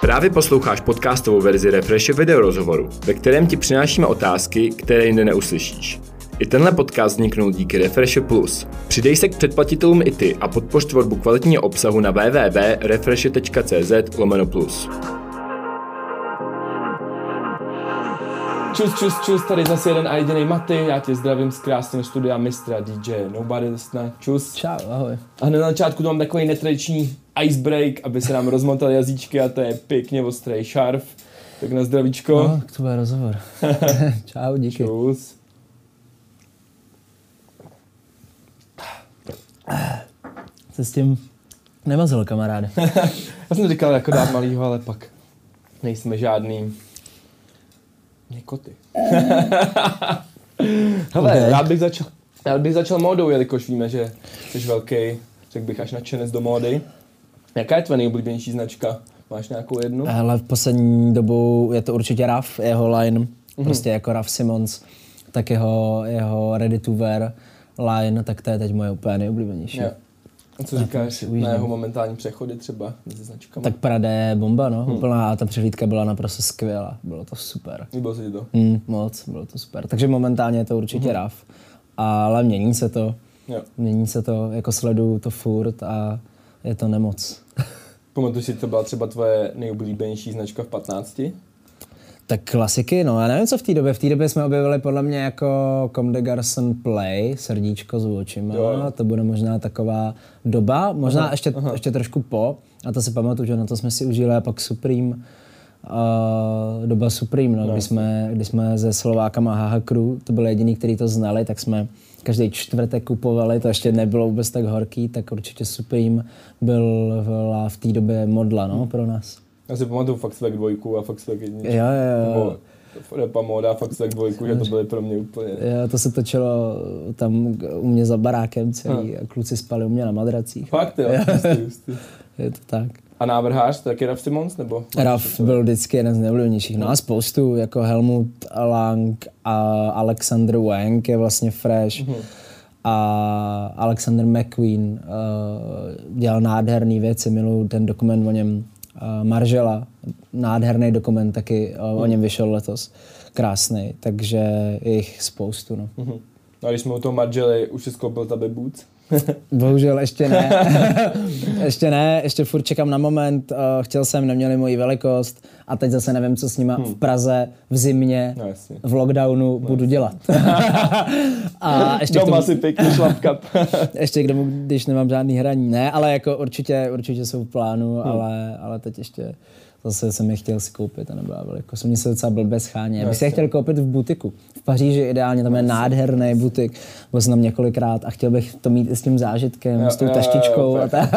Právě posloucháš podcastovou verzi Refreshe video rozhovoru, ve kterém ti přinášíme otázky, které jinde neuslyšíš. I tenhle podcast vzniknul díky Refreshe Plus. Přidej se k předplatitelům i ty a podpoř tvorbu kvalitního obsahu na www.refreshe.cz lomeno plus. Čus, čus, čus, tady zase jeden a jediný Maty, já tě zdravím z krásného studia mistra DJ Nobody Listna, čus. Čau, ahoj. A na začátku tu mám takový netradiční icebreak, aby se nám rozmotaly jazyčky a to je pěkně ostrý šarf. Tak na zdravíčko. No, to bude rozhovor. Čau, díky. Čus. Se s tím nemazil, kamaráde. Já jsem říkal jako dát malýho, ale pak nejsme žádný někoty. Hele, Ok. rád bych začal, rád bych začal módou, jelikož víme, že jsi velký, řekl bych až nadšenec do módy. Jaká je tvoje nejoblíbenější značka? Máš nějakou jednu? Ale v poslední dobou je to určitě Raf, jeho line, prostě jako Raf Simons, tak jeho, jeho ready to wear line, tak to je teď moje úplně nejoblíbenější. Jo. A co říkáš na jeho momentální přechody třeba mezi značkami? Tak Prada je bomba, no, úplná a ta přehlídka byla naprosto skvělá, bylo to super. Líbilo se ti to? Hmm, moc, bylo to super. Takže momentálně je to určitě Raf, ale mění se to, Jo. mění se to, jako sleduju to furt a je to nemoc. Pamatuju si, to byla třeba tvoje nejoblíbenější značka v 15? Tak klasiky, no já nevím, co v té době. V té době jsme objevili podle mě jako Comme des Garçons Play, srdíčko s očima. Jo, jo. To bude možná taková doba, možná Aha, ještě, aha. ještě trošku po. A to si pamatuju, že na to jsme si užili a pak Supreme. Uh, doba Supreme, no, kdy, jsme, kdy jsme se Slovákama HH Crew, to byli jediný, kteří to znali, tak jsme každý čtvrtek kupovali, to ještě nebylo vůbec tak horký, tak určitě Supreme byl v, v té době modla no, pro nás. Já si pamatuju fakt svek dvojku a fakt svek jedničku. Jo, jo, jo. Repa móda, fakt svek dvojku, že to byly pro mě úplně... Jo, to se točilo tam u mě za barákem celý a kluci spali u mě na madracích. Fakt jo, jistý, jistý. Je to tak. A návrhář, taky Raf Simons, nebo? Raf byl vždycky jeden z nejoblíbenějších. No a spoustu, jako Helmut Lang a Alexander Wang je vlastně fresh. A Alexander McQueen uh, dělal nádherné věci, miluju ten dokument o něm. Uh, Maržela, nádherný dokument, taky uh, o něm vyšel letos. Krásný, takže je jich spoustu. No. No a když jsme u toho Margelly, už si skoupil taby boots? Bohužel ještě ne. ještě ne, ještě furt čekám na moment. Uh, chtěl jsem, neměli moji velikost a teď zase nevím, co s nima v Praze, v zimě, No jasně. v lockdownu budu dělat. a ještě Doma tomu, si pěkně šlapkat. ještě k tomu, když nemám žádný hraní. Ne, ale jako určitě, určitě jsou v plánu, ale, ale teď ještě zase jsem je chtěl si koupit a nebyla velikost. Mně se docela blbě schání. Já bych si je chtěl koupit v butiku. V Paříži ideálně, tam je nádherný butik. Byl jsem tam několikrát a chtěl bych to mít i s tím zážitkem, s tou Jo, jo, jo, taštičkou. jo, a ta...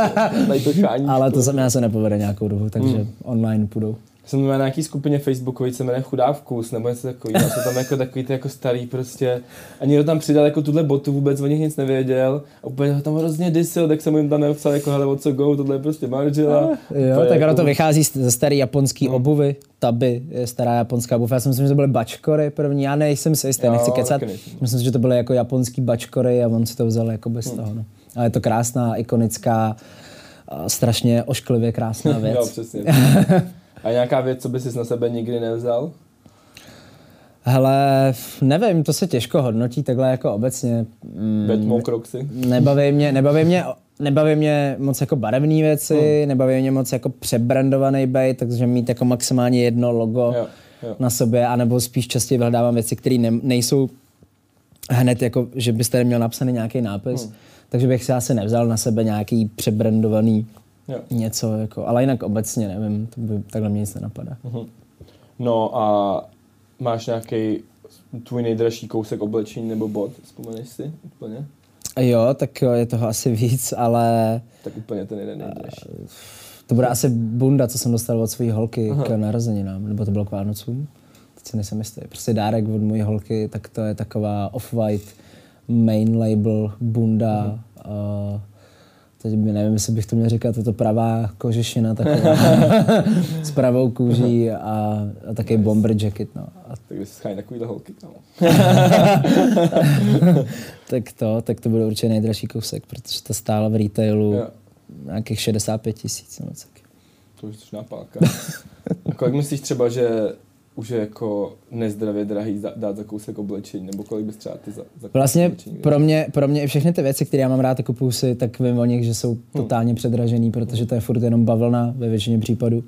Ale to se mi asi nepovede nějakou dobu, takže online půjdou. Jsem na nějaký skupině Facebookové, se jmenuje Chudá vkus, nebo něco takového. Jsou tam jako takový ty jako starý prostě. A někdo tam přidal jako tuhle botu, vůbec o nich nic nevěděl. A úplně ho tam hrozně disil, tak jsem jim tam napsal jako hele, co go, tohle je prostě Margela. Jo, Úplně tak jako, ono to vychází ze staré japonské no. obuvy. Taby stará japonská obuv. Já si myslím, že to byly bačkory první. Já nejsem si jistý, Jo, nechci kecat. Myslím si, že to byly jako japonský bačkory a on si to vzal jako bez toho. No. Ale je to krásná, ikonická, a strašně ošklivě krásná věc. Jo, přesně. A nějaká věc, co by si na sebe nikdy nevzal? Hele, nevím, to se těžko hodnotí takhle jako obecně. Mm, Batman Crocsy? nebaví mě, nebaví mě, nebaví mě moc jako barevné věci, Hmm. nebaví mě moc jako přebrandovaný bait, takže mít jako maximálně jedno logo Jo, jo. na sobě, anebo spíš častěji vyhledávám věci, které ne, nejsou hned jako, že byste neměl napsaný nějaký nápis, Hmm. takže bych si asi nevzal na sebe nějaký přebrandovaný Jo. něco, jako, ale jinak obecně nevím, to by, takhle mě nic nenapadá. No a máš nějaký tvůj nejdražší kousek oblečení nebo bod, vzpomeneš si úplně? Jo, tak jo, je toho asi víc, ale Tak úplně ten jeden nejdražší. To bude asi bunda, co jsem dostal od své holky Aha. k narozeninám, nebo to bylo k Vánocům. Teď si nejsem jistý. Prostě dárek od mojí holky, tak to je taková off-white main label bunda. Uh, teď by nevím, jestli bych to měl říkat, je to pravá kožešina taková s pravou kůží a, a taky bomber jacket. No. A Tak by se schání takovýhle holky. No. tak to, tak to byl určitě nejdražší kousek, protože to stálo v retailu Jo. nějakých 65 tisíc. taky. To už je pálka. A kolik myslíš třeba, že už je jako nezdravě drahý dát za kousek oblečení, nebo kolik bys třeba ty za, za Vlastně oblečení pro mě, pro mě i všechny ty věci, které já mám rád a kupuju si, tak vím o nich, že jsou totálně předražený, protože to je furt jenom bavlna ve většině případů.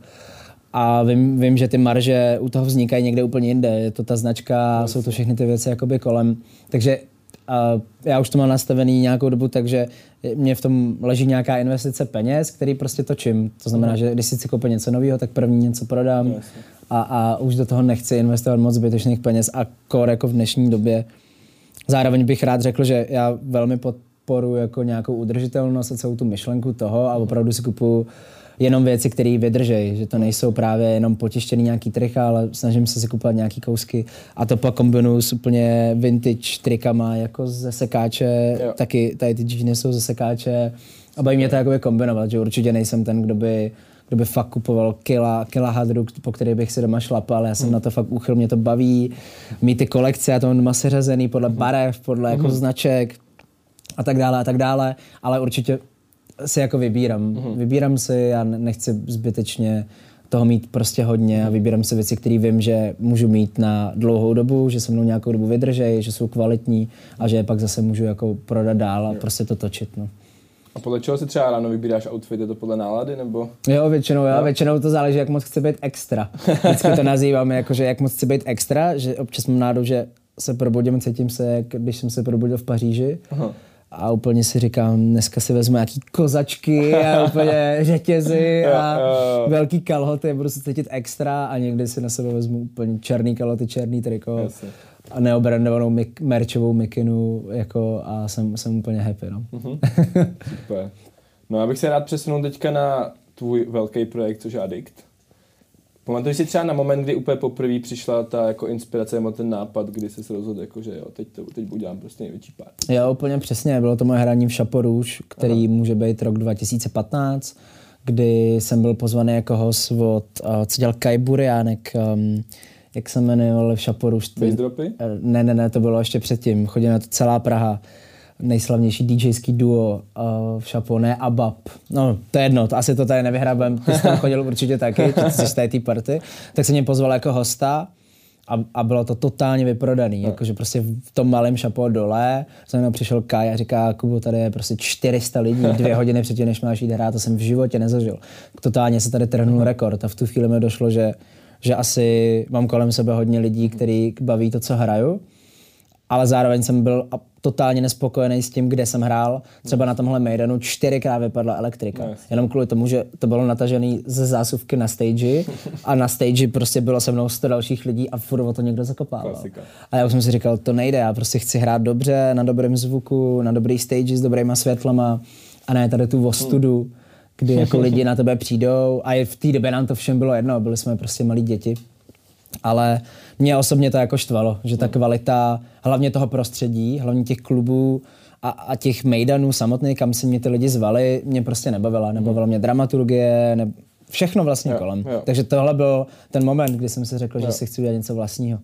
A vím, vím, že ty marže u toho vznikají někde úplně jinde. Je to ta značka, jsou to všechny ty věci jakoby kolem. Takže uh, já už to mám nastavený nějakou dobu, takže mě v tom leží nějaká investice peněz, který prostě točím. To znamená, že když si chci koupit něco nového, tak první něco prodám. A, a už do toho nechci investovat moc zbytečných peněz a kor jako v dnešní době. Zároveň bych rád řekl, že já velmi podporuji jako nějakou udržitelnost a celou tu myšlenku toho a opravdu si kupuju jenom věci, které vydržejí, že to nejsou právě jenom potištěný nějaký trika, ale snažím se si kupovat nějaký kousky a to pak kombinuju s úplně vintage trikama jako ze sekáče, Jo. taky tady ty džíny jsou ze sekáče a baví mě to jakoby kombinovat, že určitě nejsem ten, kdo by kdo by fakt kupoval kila, kila hadru, po který bych si doma šlapal. Já jsem na to fakt úchyl, mě to baví. Mít ty kolekce, já to mám doma seřazený podle barev, podle jako značek a tak dále a tak dále, ale určitě si jako vybírám. Vybírám si, já ne- nechci zbytečně toho mít prostě hodně a vybírám si věci, které vím, že můžu mít na dlouhou dobu, že se mnou nějakou dobu vydržejí, že jsou kvalitní a že je pak zase můžu jako prodat dál a prostě to točit. No. A podle čeho si třeba ráno vybíráš outfit? Je to podle nálady, nebo? Jo, většinou, jo. většinou to záleží, jak moc chci být extra. Vždycky to nazýváme jako, že jak moc chci být extra, že občas mám nádou, že se probudím, cítím se, jak když jsem se probudil v Paříži. Aha. A úplně si říkám, dneska si vezmu nějaký kozačky a úplně řetězy a velký kalhoty, budu se cítit extra a někdy si na sebe vezmu úplně černý kalhoty, černý triko Jasně. A neobrandovanou mik- merčovou mikinu jako a jsem, jsem úplně happy. No. Super. No já bych se rád přesunul teďka na tvůj velký projekt, což je Addict. Pamatuješ si třeba na moment, kdy úplně poprvé přišla ta jako inspirace nebo ten nápad, kdy jsi se rozhodl, jako, že jo, teď, to, teď udělám prostě největší party. Jo, úplně přesně. Bylo to moje hraní v Chapeau který Aha. může být rok 2015, kdy jsem byl pozvaný jako host od, uh, co dělal Kai Buriánek, um, jak se jmenoval v. Bass dropy? Eh, Ne, ne, ne, to bylo ještě předtím. Chodil na to celá Praha. Nejslavnější DJský duo uh, v Chapeau, ne ABAP. No, to je jedno, to asi to tady nevyhrabem. Ty jsi tam chodil určitě taky, ty jsi z té party. Tak se mě pozval jako hosta a, a bylo to totálně vyprodaný. Jakože prostě v tom malém šapo dole za mnou přišel Kai a říká, Kubo, tady je prostě 400 lidí, dvě hodiny předtím, než máš jít hrát, to jsem v životě nezažil. Totálně se tady trhnul rekord a v tu chvíli mi došlo, že, že asi mám kolem sebe hodně lidí, který baví to, co hraju ale zároveň jsem byl totálně nespokojený s tím, kde jsem hrál. Třeba na tomhle Maidenu čtyřikrát vypadla elektrika. No. Jenom kvůli tomu, že to bylo natažené ze zásuvky na stage a na stage prostě bylo se mnou 100 dalších lidí a furt o to někdo zakopával. Klasika. A já už jsem si říkal, to nejde, já prostě chci hrát dobře, na dobrém zvuku, na dobrý stage s dobrýma světlama a ne tady tu ostudu, kdy jako lidi na tebe přijdou a i v té době nám to všem bylo jedno, byli jsme prostě malí děti. Ale mě osobně to jako štvalo, že ta kvalita hlavně toho prostředí, hlavně těch klubů a, a těch mejdanů samotných, kam si mě ty lidi zvali, mě prostě nebavila. Nebavila mě dramaturgie, ne, všechno vlastně Jo, kolem. jo. Takže tohle byl ten moment, kdy jsem si řekl, že si chci udělat něco vlastního.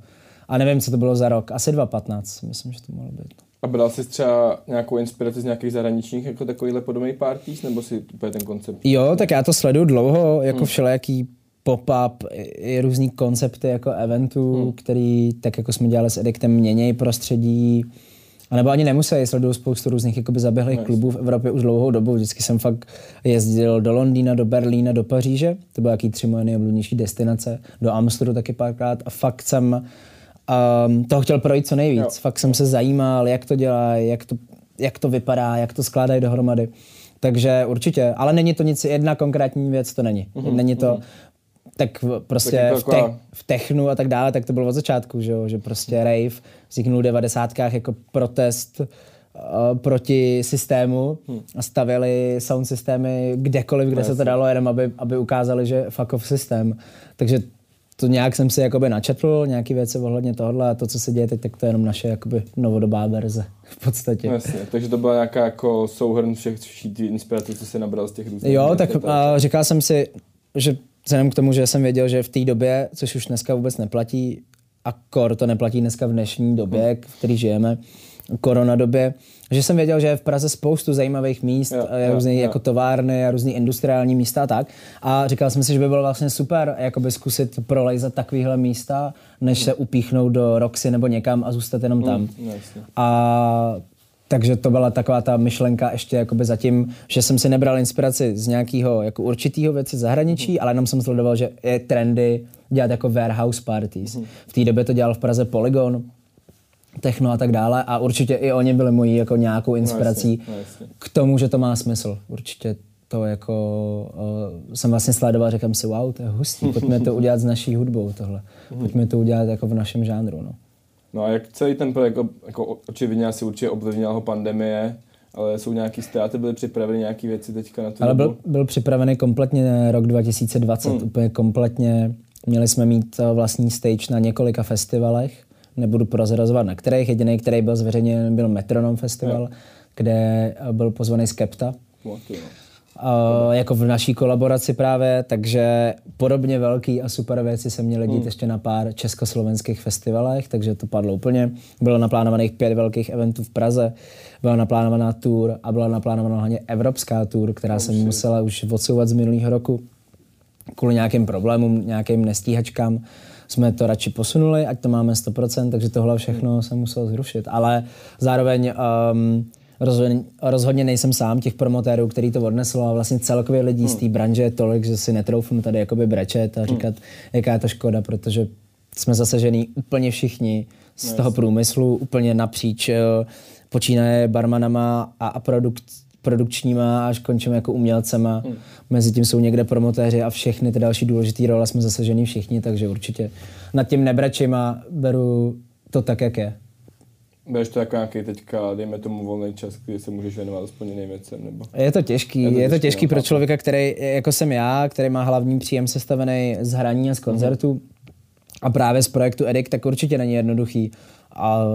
A nevím, co to bylo za rok, asi 2015, myslím, že to mohlo být. A bral jsi třeba nějakou inspiraci z nějakých zahraničních jako takovýhle podobných parties, nebo si úplně ten koncept? Jo, tak já to sleduju dlouho, jako všelijaký pop-up, i, různý koncepty jako eventů, hmm. který, tak jako jsme dělali s Ediktem, měnějí prostředí. A nebo ani nemusí, sleduju spoustu různých jakoby zaběhlých Nice. klubů v Evropě už dlouhou dobu. Vždycky jsem fakt jezdil do Londýna, do Berlína, do Paříže. To byly jaký tři moje nejoblíbenější destinace. Do Amsterdamu taky párkrát. A fakt jsem um, toho chtěl projít co nejvíc. Jo. Fakt jsem se zajímal, jak to dělají, jak to, jak to vypadá, jak to skládají dohromady. Takže určitě, ale není to nic, jedna konkrétní věc to není. Mm-hmm. Není to, tak v- prostě Tak jako v, te, v technu a tak dále, tak to bylo od začátku, že, jo? že prostě rave vzniknul v 90. jako protest uh, proti systému a stavěli sound systémy kdekoliv, kde se to dalo, jenom aby, aby ukázali, že fuck off systém. Takže to nějak jsem si jakoby načetl, nějaký věci ohledně tohohle a to, co se děje teď, tak to je jenom naše jakoby novodobá verze v podstatě. Jasně, takže to byla nějaká jako souhrn všech všech inspirací, co jsi nabral z těch různých. Jo, tak a říkal jsem si, že vzhledem k tomu, že jsem věděl, že v té době, což už dneska vůbec neplatí, a kor to neplatí dneska v dnešní době, hmm. v které žijeme, koronadobě, že jsem věděl, že je v Praze spoustu zajímavých míst, jo, jo, různý jo. jako továrny a různý industriální místa a tak. A říkal jsem si, že by bylo vlastně super jakoby zkusit prolejzat takovýhle místa, než hmm. se upíchnout do Roxy nebo někam a zůstat jenom tam. Hmm, a takže to byla taková ta myšlenka ještě jakoby zatím, že jsem si nebral inspiraci z nějakého jako určitého věci zahraničí, mm. ale jenom jsem sledoval, že je trendy dělat jako warehouse parties. Mm. V té době to dělal v Praze Polygon, techno a tak dále a určitě i oni byli mojí jako nějakou inspirací no jasně, no jasně. k tomu, že to má smysl. Určitě to jako uh, jsem vlastně sledoval, říkám si, wow, to je hustý, pojďme to udělat s naší hudbou tohle. Mhm. Pojďme to udělat jako v našem žánru. No. No a jak celý ten projekt, jako, jako očividně asi určitě ovlivnila ho pandemie, ale jsou nějaký ztráty, byly připraveny nějaké věci teďka na to? Ale byl, byl připravený kompletně rok 2020, hmm. úplně kompletně. Měli jsme mít eh, vlastní stage na několika festivalech, nebudu prozrazovat na kterých, jediný, který byl zveřejněn, byl Metronom Festival, yeah. kde eh, byl pozvaný Skepta. What, Uh, jako v naší kolaboraci právě, takže podobně velký a super věci se měly dít mm. ještě na pár československých festivalech, takže to padlo úplně. Bylo naplánovaných pět velkých eventů v Praze, byla naplánovaná tour a byla naplánovaná hlavně evropská tour, která oh, se musela už odsouvat z minulého roku kvůli nějakým problémům, nějakým nestíhačkám jsme to radši posunuli, ať to máme 100%, takže tohle všechno mm. se muselo zrušit. Ale zároveň um, rozhodně, rozhodně nejsem sám těch promotérů, který to odneslo a vlastně celkově lidí hmm. z té branže je tolik, že si netroufnu tady jakoby brečet a říkat, hmm. jaká je to škoda, protože jsme zasažený úplně všichni z no, toho průmyslu, úplně napříč, počínaje barmanama a, a produkt, produkčníma až končíme jako umělcema. Hmm. Mezi tím jsou někde promotéři a všechny ty další důležité role jsme zasažený všichni, takže určitě nad tím nebrečím a beru to tak, jak je. Budeš to jako nějaký teďka, dejme tomu volný čas, kdy se můžeš věnovat aspoň jiným věcem, nebo? Je to těžký, je to, je to těžký pro člověka, který, jako jsem já, který má hlavní příjem sestavený z hraní a z koncertu mm-hmm. a právě z projektu Edik, tak určitě není jednoduchý a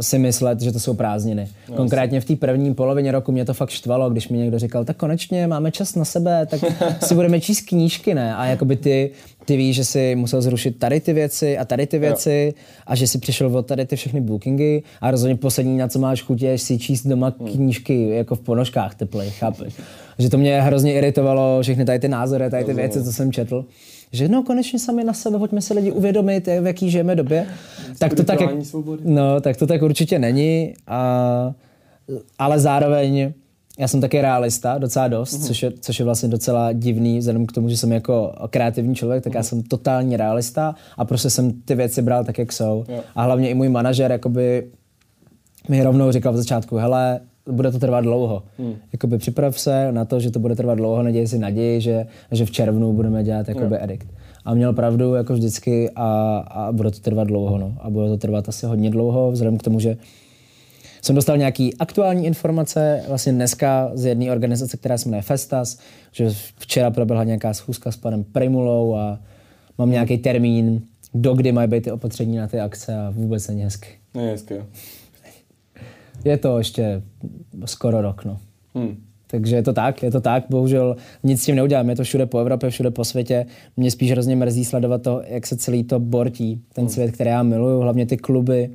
si myslet, že to jsou prázdniny. No, Konkrétně v té první polovině roku mě to fakt štvalo, když mi někdo říkal, tak konečně máme čas na sebe, tak si budeme číst knížky, ne? A jakoby ty, ty víš, že si musel zrušit tady ty věci a tady ty věci jo. a že si přišel od tady ty všechny bookingy a rozhodně poslední, na co máš chuť, je si číst doma hmm. knížky jako v ponožkách teplých, chápeš? že to mě hrozně iritovalo, všechny tady ty názory, tady ty věci, co jsem četl že no konečně sami na sebe, pojďme si lidi uvědomit, v jaký žijeme době. Tak to tak, no, tak to tak určitě není, a, ale zároveň já jsem taky realista, docela dost, uh-huh. což, je, což je vlastně docela divný, vzhledem k tomu, že jsem jako kreativní člověk, tak uh-huh. já mhm. jsem totální realista a prostě jsem ty věci bral tak, jak jsou. Yeah. A hlavně i můj manažer jakoby mi rovnou říkal v začátku, hele, bude to trvat dlouho. Hmm. Jakoby připrav se na to, že to bude trvat dlouho, neděj si naději, že, že v červnu budeme dělat jakoby yeah. edikt. A měl pravdu jako vždycky a, a bude to trvat dlouho. No. A bude to trvat asi hodně dlouho, vzhledem k tomu, že jsem dostal nějaký aktuální informace vlastně dneska z jedné organizace, která se jmenuje Festas, že včera proběhla nějaká schůzka s panem Primulou a mám nějaký termín, do kdy mají být ty opatření na ty akce a vůbec není hezky. Není hezky, jo. Je to ještě skoro rok, no. Hmm. Takže je to tak, je to tak, bohužel nic s tím neudělám, je to všude po Evropě, všude po světě. Mě spíš hrozně mrzí sledovat to, jak se celý to bortí, ten hmm. svět, který já miluju, hlavně ty kluby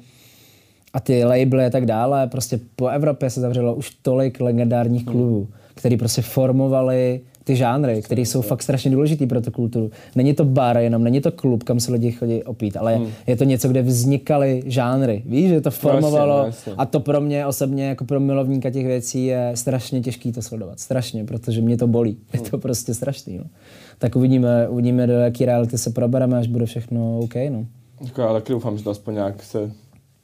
a ty labely a tak dále. Prostě po Evropě se zavřelo už tolik legendárních hmm. klubů, hmm. který prostě formovali ty žánry, které jsou fakt strašně důležitý pro tu kulturu. Není to bar jenom, není to klub, kam se lidi chodí opít, ale hmm. je to něco, kde vznikaly žánry. Víš, že to formovalo no, jasně, a to pro mě osobně, jako pro milovníka těch věcí, je strašně těžký to sledovat. Strašně, protože mě to bolí. Je to hmm. prostě strašný. No. Tak uvidíme, uvidíme, do jaký reality se probereme, až bude všechno OK. No. Jako já taky doufám, že to aspoň nějak se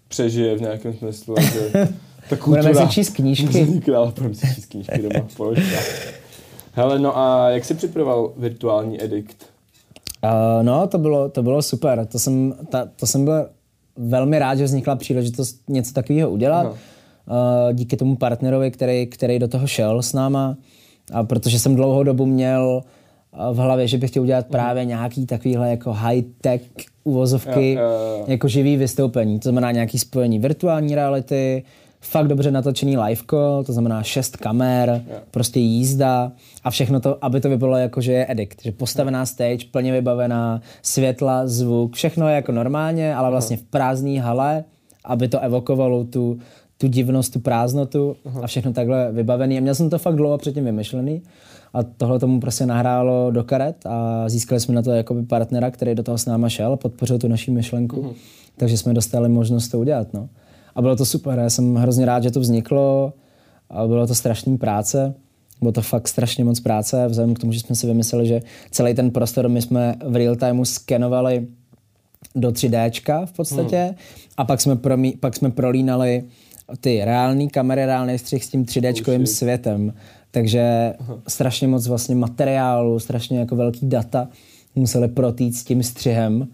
přežije v nějakém smyslu. Že ta kultura budeme si číst knížky. budeme si číst knížky doma Hele, no a jak jsi připravoval virtuální edikt? Uh, no, to bylo, to bylo super. To jsem, ta, to jsem byl velmi rád, že vznikla příležitost něco takového udělat. Uh, díky tomu partnerovi, který, který do toho šel s náma. A protože jsem dlouhou dobu měl v hlavě, že bych chtěl udělat právě nějaký takovýhle jako high-tech uvozovky, Jo, jo, jo. jako živý vystoupení. To znamená nějaký spojení virtuální reality, fakt dobře natočený live call, to znamená šest kamer, prostě jízda a všechno to, aby to vypadalo jako, že je edikt. Že postavená stage, plně vybavená, světla, zvuk, všechno je jako normálně, ale vlastně v prázdné hale, aby to evokovalo tu, tu divnost, tu prázdnotu a všechno takhle vybavený. A měl jsem to fakt dlouho předtím vymyšlený a tohle tomu prostě nahrálo do karet a získali jsme na to jakoby partnera, který do toho s náma šel, podpořil tu naší myšlenku, takže jsme dostali možnost to udělat. No. A bylo to super, já jsem hrozně rád, že to vzniklo a bylo to strašný práce. Bylo to fakt strašně moc práce, vzhledem k tomu, že jsme si vymysleli, že celý ten prostor my jsme v real timeu skenovali do 3D v podstatě Hmm. a pak jsme, promí, pak jsme prolínali ty reální kamery, reálný střih s tím 3D světem. Takže strašně moc vlastně materiálu, strašně jako velký data museli protít s tím střihem,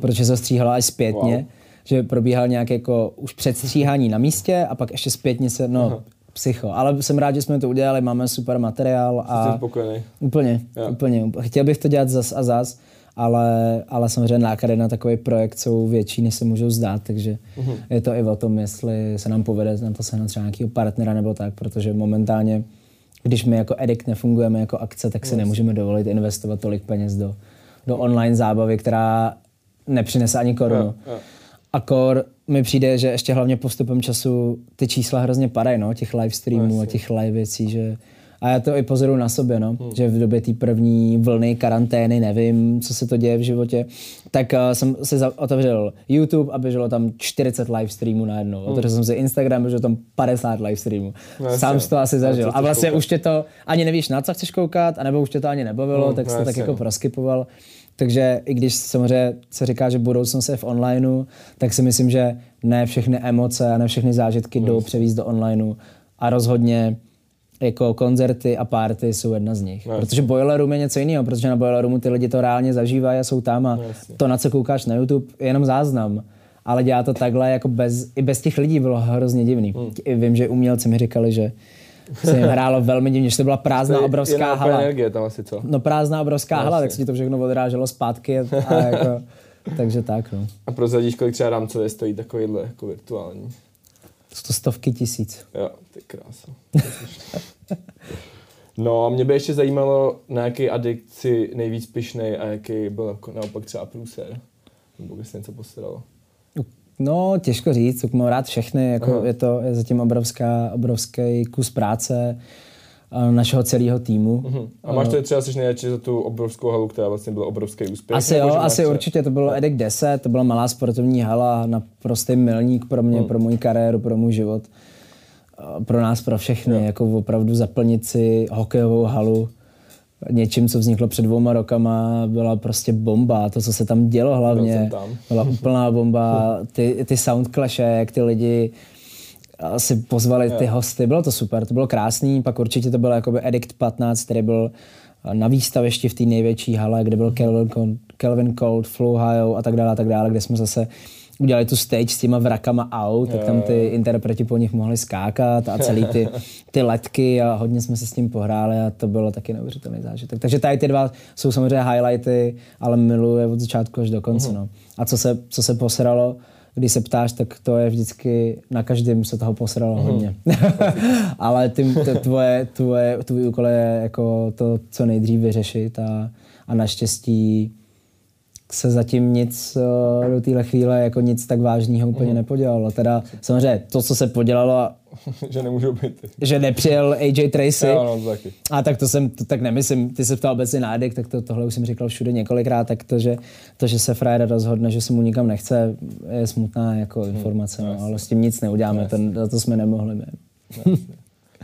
protože se stříhalo až zpětně. Wow. Že probíhal nějak jako už předstříhání na místě a pak ještě zpětně se, no, psycho. Ale jsem rád, že jsme to udělali, máme super materiál a spokojený. úplně, úplně. Chtěl bych to dělat zas a zas, ale, ale samozřejmě náklady na takový projekt jsou větší, než se můžou zdát, takže Mhm. je to i o tom, jestli se nám povede na to sehnat třeba nějakého partnera nebo tak, protože momentálně, když my jako Edict nefungujeme jako akce, tak si nemůžeme dovolit investovat tolik peněz do, do online zábavy, která nepřinese ani korunu. Jo, jo. A kor mi přijde, že ještě hlavně postupem času ty čísla hrozně padají, no, těch live streamů a těch live věcí, že a já to i pozoruju na sobě, no, hmm. že v době té první vlny karantény, nevím, co se to děje v životě, tak uh, jsem si za- otevřel YouTube a běželo tam 40 live streamů najednou. Hmm. Otevřel jsem si Instagram, běželo tam 50 live streamů. No. Sám jsi to asi No, zažil. A vlastně koukat? už tě to, ani nevíš, na co chceš koukat, anebo už tě to ani nebavilo, Hmm, tak jsi no, to tak jasně, jako no. proskypoval. Takže i když samozřejmě se říká, že budoucnost je v onlineu, tak si myslím, že ne všechny emoce a ne všechny zážitky jdou převízt do onlineu. A rozhodně jako koncerty a party jsou jedna z nich. No, protože Boiler Room je něco jiného, protože na Boiler Roomu ty lidi to reálně zažívají a jsou tam a jasně. to, na co koukáš na YouTube, je jenom záznam. Ale dělá to takhle, jako bez, i bez těch lidí bylo hrozně divný. I vím, že umělci mi říkali, že se jim hrálo velmi divně, že to byla prázdná Je- obrovská jiná hala. energie tam asi, co? No prázdná obrovská hala, Jasně. tak se ti to všechno odráželo zpátky a jako, takže tak no. A prozradíš, kolik třeba rámcově stojí takovýhle jako virtuální? Jsou to stovky tisíc. Jo, ty krása. No a mě by ještě zajímalo, na jaký adikci nejvíc pišnej a jaký byl jako naopak třeba průser. Nebo by se něco postaralo. No, těžko říct, tak mám rád všechny, jako Aha. je to je zatím obrovská, obrovský kus práce a našeho celého týmu. Mhm. A máš to třeba jsi nejradši za tu obrovskou halu, která vlastně byla obrovský úspěch? Asi jo, asi třeba- určitě, to bylo Edek 10, to byla malá sportovní hala, na prostý milník pro mě, pro můj kariéru, pro můj život, A pro nás, pro všechny, jako opravdu zaplnit si hokejovou halu něčím, co vzniklo před dvouma rokama, byla prostě bomba. To, co se tam dělo hlavně, tam. byla úplná bomba. Ty, ty soundclashe, jak ty lidi a, si pozvali ty hosty, bylo to super, to bylo krásný, pak určitě to byl jakoby Edict 15, který byl a, na výstavišti v té největší hale, kde byl Kelvin, Con- Kelvin Cold, Flow High a tak dále, a tak dále, kde jsme zase udělali tu stage s těma vrakama out, tak tam ty interpreti po nich mohli skákat a celý ty, ty letky a hodně jsme se s tím pohráli a to bylo taky neuvěřitelný zážitek. Takže tady ty dva jsou samozřejmě highlighty, ale miluji je od začátku až do konce. No. A co se, co se posralo, když se ptáš, tak to je vždycky, na každém se toho posralo hodně. ale ty, to, tvoje, tvoje, tvůj úkol je jako to, co nejdřív vyřešit a, a naštěstí se zatím nic eh, do téhle chvíle jako nic tak vážného úplně nepodělalo. Teda samozřejmě to, co se podělalo, že nemůžou být. že nepřijel AJ Tracy, Jo, no, to taky. a tak to jsem, to tak nemyslím, ty se ptal obecně na Edek, tak to, tohle už jsem říkal všude několikrát, tak to, že, to, že se frajer rozhodne, že se mu nikam nechce, je smutná jako informace, no, ale s tím nic neuděláme, ten, za to jsme nemohli. My.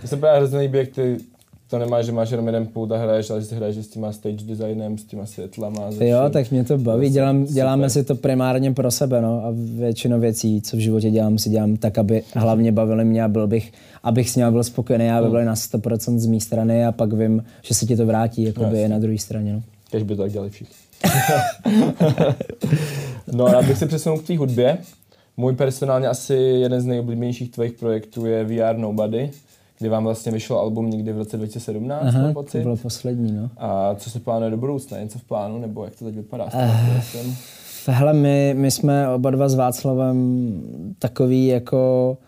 To se právě hrozně líbí, jak ty to nemáš, že máš jenom jeden pult a hraješ, ale že si hraješ s těma stage designem, s těma světlama. se Jo, tak mě to baví, dělám, děláme super. si to primárně pro sebe, no, a většinu věcí, co v životě dělám, si dělám tak, aby hlavně bavili mě a byl bych, abych s nimi byl spokojený, aby byli na 100% z mé strany a pak vím, že se ti to vrátí, jako by na druhé straně, no. Kež by to tak dělali všichni. no rád bych se přesunul k té hudbě. Můj personálně asi jeden z nejoblíbenějších tvých projektů je VR Nobody, kdy vám vlastně vyšlo album někdy v roce 2017, Aha, to bylo poslední, no. A co se plánuje do budoucna? Něco v plánu, nebo jak to teď vypadá? projektem? Hele, my, my jsme oba dva s Václavem takový jako...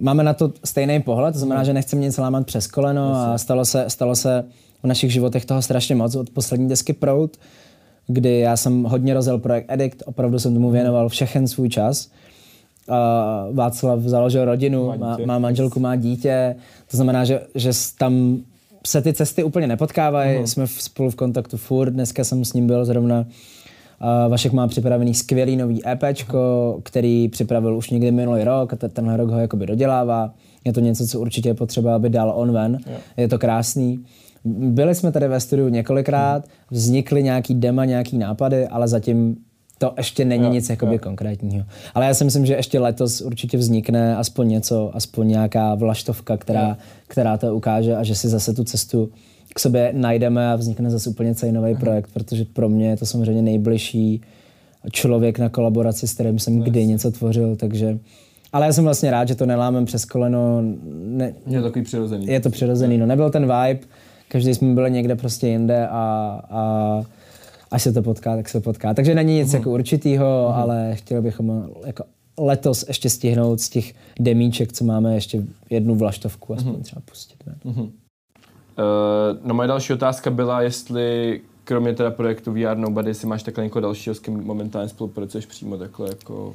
Máme na to stejný pohled, to znamená, že nechceme nic lámat přes koleno a stalo se, stalo se v našich životech toho strašně moc od poslední desky Prout, kdy já jsem hodně rozjel projekt Edict, opravdu jsem tomu věnoval všechen svůj čas. A Václav založil rodinu, Má má, má manželku, má dítě, to znamená, že, že tam se ty cesty úplně nepotkávají, Mhm. jsme v, spolu v kontaktu furt, dneska jsem s ním byl zrovna a Vašek má připravený skvělý nový EPčko, který připravil už někdy minulý rok a te- tenhle rok ho jakoby dodělává. Je to něco, co určitě je potřeba, aby dal on ven. Je to krásný. Byli jsme tady ve studiu několikrát, vznikly nějaký dema, nějaký nápady, ale zatím to ještě není Jo, nic jakoby jo. konkrétního. Ale já si myslím, že ještě letos určitě vznikne aspoň něco, aspoň nějaká vlaštovka, která, která to ukáže a že si zase tu cestu k sobě najdeme a vznikne zase úplně celý nový projekt, protože pro mě je to samozřejmě nejbližší člověk na kolaboraci, s kterým jsem kdy něco tvořil, takže... Ale já jsem vlastně rád, že to nelámem přes koleno, ne, Je to takový přirozený. je to přirozený, no nebyl ten vibe, každý jsme byli někde prostě jinde a, a až se to potká, tak se potká. Takže není nic jako určitýho, ale chtěli bychom jako letos ještě stihnout z těch demíček, co máme, ještě jednu vlaštovku aspoň třeba pustit. Ne? Uh, no moje další otázka byla, jestli kromě teda projektu VR Nobody si máš takhle někoho dalšího, s kým momentálně spolupracuješ přímo takhle jako...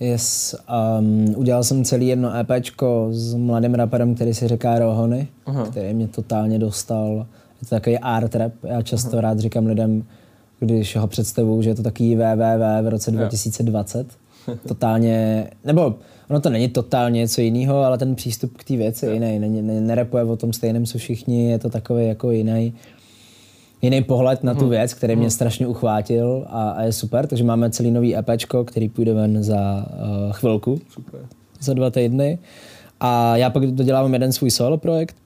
Yes, um, udělal jsem celý jedno EPčko s mladým raperem, který si říká Rohony, Aha. který mě totálně dostal. Je to takový art rap. Já často rád říkám lidem, když ho představuju, že je to takový www v roce 2020. Totálně, nebo ono to není totálně něco jiného, ale ten přístup k té věci je jiný. Není, ne, nerepuje o tom stejném, co všichni, je to takový jako jiný jiný pohled na tu věc, který mě strašně uchvátil a, a je super. Takže máme celý nový EPčko, který půjde ven za uh, chvilku, Super. za dva týdny. A já pak dodělávám jeden svůj solo projekt,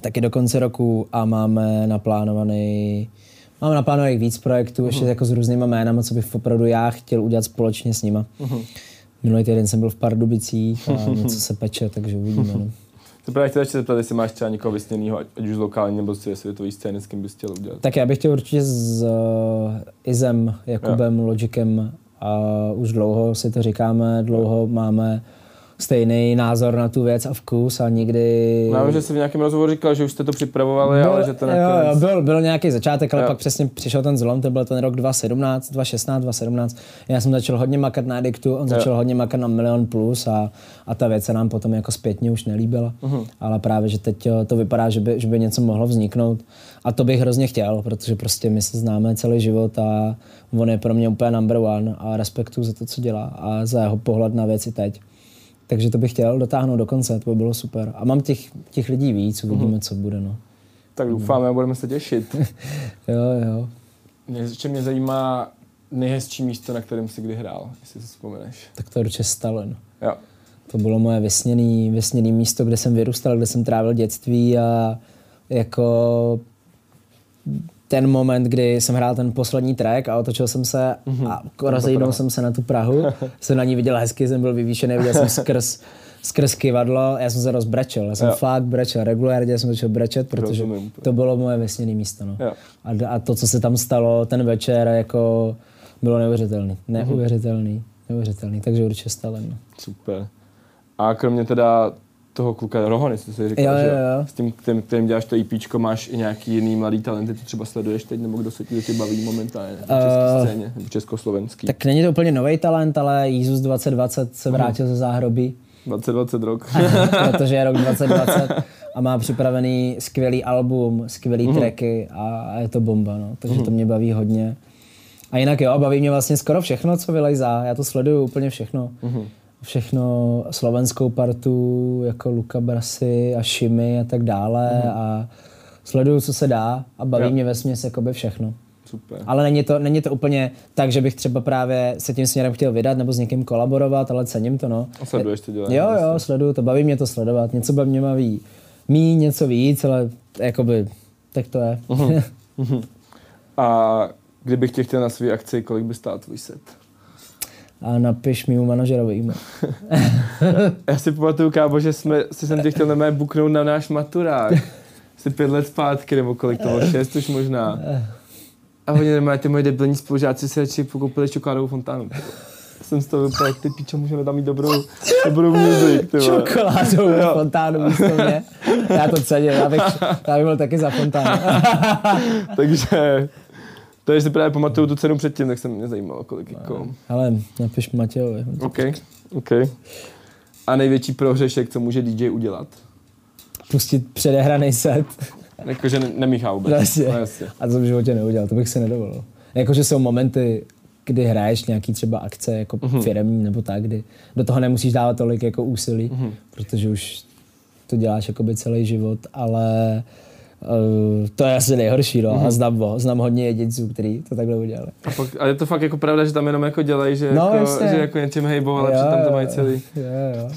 taky do konce roku a máme naplánovaný Máme naplánovaných víc projektů, ještě jako s různýma jménama, co bych opravdu já chtěl udělat společně s nima. Minulý týden jsem byl v Pardubicích a něco se peče, takže uvidíme. No. To právě chtěl ještě zeptat, jestli máš třeba někoho vysněného, ať už z lokální nebo z světové scény, s kým bys chtěl udělat. Tak já bych chtěl určitě s uh, Izem, Jakubem, Logicem a už dlouho si to říkáme, dlouho máme stejný názor na tu věc a vkus a nikdy... Já vím, že jsi v nějakém rozhovoru říkal, že už jste to připravovali, byl, ale že to jo, nakonec... jo, byl, byl nějaký začátek, ale Jo. pak přesně přišel ten zlom, to byl ten rok 2017, 2016, 2017. Já jsem začal hodně makat na Addictu, on začal hodně makat na Milion Plus a, a ta věc se nám potom jako zpětně už nelíbila. Mhm. Ale právě, že teď to vypadá, že by, že by něco mohlo vzniknout. A to bych hrozně chtěl, protože prostě my se známe celý život a on je pro mě úplně number one a respektuju za to, co dělá a za jeho pohled na věci teď. Takže to bych chtěl dotáhnout do konce, to by bylo super. A mám těch, těch lidí víc, uvidíme, Mhm. co bude. No. Tak doufáme a budeme se těšit. Jo, jo. Mě, ještě mě zajímá nejhezčí místo, na kterém jsi kdy hrál, jestli si vzpomeneš. Tak to je určitě Stalin. Jo. To bylo moje vysněný, vysněný místo, kde jsem vyrůstal, kde jsem trávil dětství a jako ten moment, kdy jsem hrál ten poslední track a otočil jsem se a rozejdnul jsem se na tu Prahu. jsem na ní viděl hezky, jsem byl vyvýšený, viděl jsem skrz, skrz kivadlo, já jsem se rozbrečel, já jsem Jo. fakt brečel, regulárně jsem začal brečet, protože Rozumím. to bylo moje vysněné místo. No. Jo. A, a to, co se tam stalo ten večer, jako bylo neuvěřitelný. Neuvěřitelný, neuvěřitelný, takže určitě Stalin. No. Super. A kromě teda toho kluka Rohony, jsi si říkal, Jo, že jo, jo. s tím, kterým, kterým děláš to EPčko, máš i nějaký jiný mladý talenty, ty třeba sleduješ teď, nebo kdo se ti, tě baví momentálně na české Eh, scéně, nebo československý. Tak není to úplně nový talent, ale Jízus 2020 se vrátil ze záhrobí, 2020 rok. protože je rok 2020 a má připravený skvělý album, skvělý tracky a, a je to bomba, no. takže to mě baví hodně. A jinak jo, baví mě vlastně skoro všechno, co vylejzá, já to sleduju úplně všechno. Všechno slovenskou partu, jako Luka Brasy a Šimy a tak dále a sleduju, co se dá a baví Jo. mě ve směs jakoby všechno. Super. Ale není to, není to úplně tak, že bych třeba právě se tím směrem chtěl vydat nebo s někým kolaborovat, ale cením to, no. A sleduješ to dělání. Jo, jo, sleduju to, baví mě to sledovat. Něco by mě baví mí, něco víc, ale jakoby, tak to je. A kdybych tě chtěl na své akci, kolik by stál tvůj set? A napiš mimo manažerovi e-mail. Já si pamatuju, kámo, že jsme, si jsem tě chtěl na mé buknout na náš maturák. Asi pět let zpátky, nebo kolik to bylo, šest už možná. A oni normálně ty moje debilní spolužáci si radši pokoupili čokoládovou fontánu. Jsem z toho vypadal, ty pičo, můžeme tam mít dobrou, dobrou music, ty vole. Čokoládovou Jo. fontánu místo mě. Já to cením, já bych, já bych byl taky za fontánu. Takže, to je, že si právě pamatuju tu cenu předtím, tak se mě zajímalo, kolik jako... Ale napiš Matějovi. OK, OK. A největší prohřešek, co může DJ udělat? Pustit předehraný set. Jakože ne, nemíchá vůbec. Jasně. No, jasně. A to jsem v životě neudělal, to bych si nedovolil. Jakože jsou momenty, kdy hraješ nějaký třeba akce jako Mhm. mm-hmm. firmní nebo tak, kdy do toho nemusíš dávat tolik jako úsilí, Mhm. mm-hmm. protože už to děláš jakoby celý život, ale uh, to je asi nejhorší, no. Mhm. Mm-hmm. A znám, ho, znám hodně jedinců, kteří to takhle udělali. A, pak, a je to fakt jako pravda, že tam jenom jako dělají, že, No, jako, že jako něčím hejbou, ale Jo, přitom to mají celý. Jo, jo.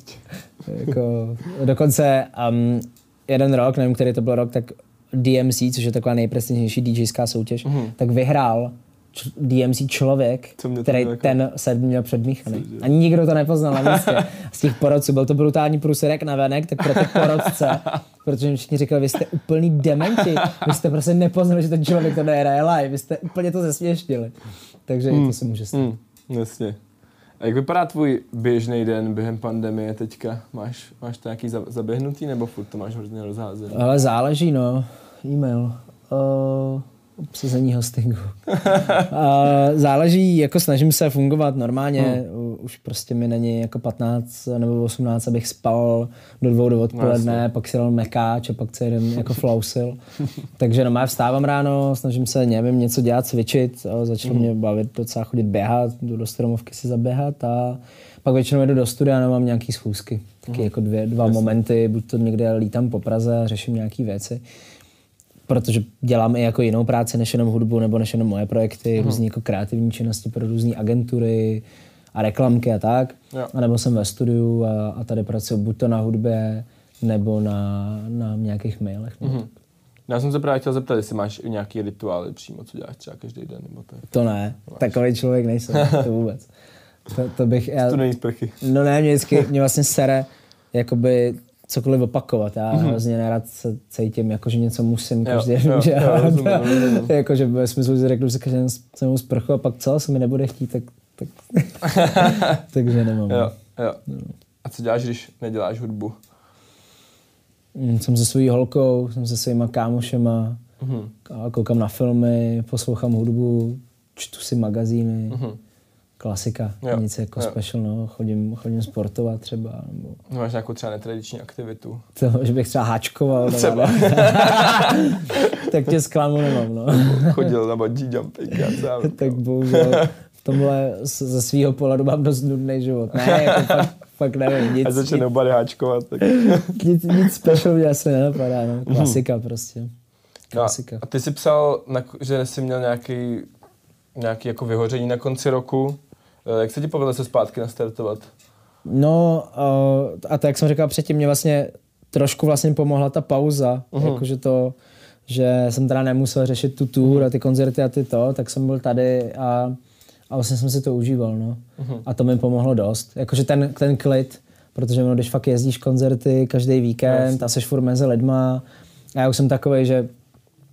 jako, dokonce um, jeden rok, nevím, který to byl rok, tak DMC, což je taková nejprestižnější DJská soutěž, Mhm. mm-hmm. tak vyhrál č- DMC člověk, který jako- ten set měl předmíchaný. Ani nikdo to nepoznal na místě. Z těch porodců byl to brutální průserek na venek, tak pro ty porodce, protože mi všichni říkali, vy jste úplný dementi, vy jste prostě nepoznali, že ten člověk to nehraje live, vy jste úplně to zesměšnili. Takže i to se může stát. Hmm, jasně. A jak vypadá tvůj běžný den během pandemie teďka? Máš, máš to nějaký za- zaběhnutý nebo furt to máš hrozně rozházený? Ale záleží, no. E-mail. Uh, obsazení hostingu. záleží, jako snažím se fungovat normálně. Hmm. Už prostě mi není jako 15 nebo 18, abych spal do dvou do odpoledne, No, pak si dal mekáč a pak celý den jako flausil. Takže no, já vstávám ráno, snažím se, nevím, něco dělat, cvičit. A začalo Hmm. mě bavit docela chodit běhat, jdu do stromovky si zaběhat a pak většinou jdu do studia a mám nějaký schůzky. Taky Hmm. jako dvě, dva momenty, buď to někde lítám po Praze a řeším nějaké věci protože dělám i jako jinou práci než jenom hudbu nebo než jenom moje projekty, uh-huh. různé jako kreativní činnosti pro různé agentury a reklamky a tak. Jo. A nebo jsem ve studiu a, a tady pracuji buď to na hudbě, nebo na, na nějakých mailech. Uh-huh. Já jsem se právě chtěl zeptat, jestli máš nějaký rituály přímo, co děláš třeba každý den, nebo to je To ne, takový člověk nejsem, to vůbec. To, to bych, já, to není sprchy. no ne, mě vždycky, mě vlastně sere, jakoby cokoliv opakovat. Já mm-hmm. hrozně nerad se cítím, jako že něco musím každý jo, den dělat. rozumím. Jakože ve smyslu, že řeknu si každý den samou sprchu a pak co, se mi nebude chtít, tak, tak takže nemám. Jo, jo. A co děláš, když neděláš hudbu? Mm, Jsem se svojí holkou, jsem se svýma kámošema, Mhm. a koukám na filmy, poslouchám hudbu, čtu si magazíny, klasika, Jo, nic jako jo. special, no. chodím, chodím sportovat třeba, nebo No, Máš nějakou třeba netradiční aktivitu? to, že bych třeba háčkoval, nebo Třeba. tak tě zklamu nemám, no. Chodil na bungee jumping, já třeba. tak bohužel v tomhle ze svého pohledu mám dost nudný život. Ne, jako fakt, fakt nevím, nic, A začne neobady háčkovat, tak... nic, nic special mě asi nenapadá, no. Klasika prostě. No, Klasika. a ty jsi psal, že jsi měl nějaký, nějaký jako vyhoření na konci roku. Eh, Jak se ti povedlo se zpátky nastartovat? No uh, a to, jak jsem říkal předtím, mě vlastně trošku vlastně pomohla ta pauza, uh-huh. jakože to, že jsem teda nemusel řešit tu tour Mhm. a ty koncerty a ty to, tak jsem byl tady a, a vlastně jsem si to užíval, no. Uh-huh. A to mi pomohlo dost. Jakože ten, ten klid, protože no, když fakt jezdíš koncerty každý víkend a seš furt mezi lidma a já už jsem takový, že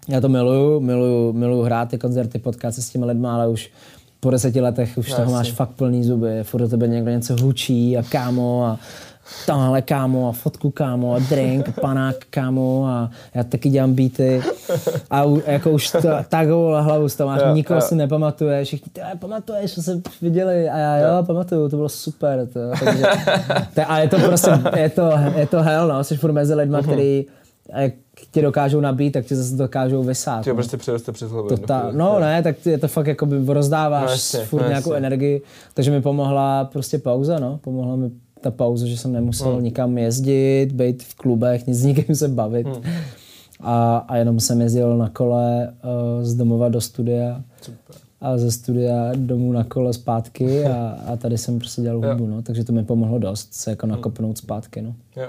já to miluju, miluju, miluju hrát ty koncerty, potkat se s těmi lidma, ale už po deseti letech už No, toho máš fakt plný zuby, furt do tebe někdo něco hučí a kámo a tamhle kámo a fotku kámo a drink, panák kámo a já taky dělám beaty. A u, jako už to tak hlavu z toho máš, nikoho si nepamatuješ, všichni ty "Ale pamatuješ, co jsme viděli? A já jo, pamatuju, to bylo super, to, takže, to, a je to prostě, je to, je to hell, no, jsi furt mezi lidma, který a jak tě dokážou nabít, tak tě zase dokážou vysát. Ty no. prostě přiroste přes hlavu. To ta, chvíli. no ne, tak je to fakt jako by rozdáváš No jasně, furt no nějakou energii, takže mi pomohla prostě pauza, no, pomohla mi ta pauza, že jsem nemusel Hmm. nikam jezdit, být v klubech, nic s nikým se bavit. Hmm. A, a jenom jsem jezdil na kole uh, z domova do studia Super. a ze studia domů na kole zpátky a, a tady jsem prostě dělal hudbu, no, takže to mi pomohlo dost se jako nakopnout zpátky, no. Jo.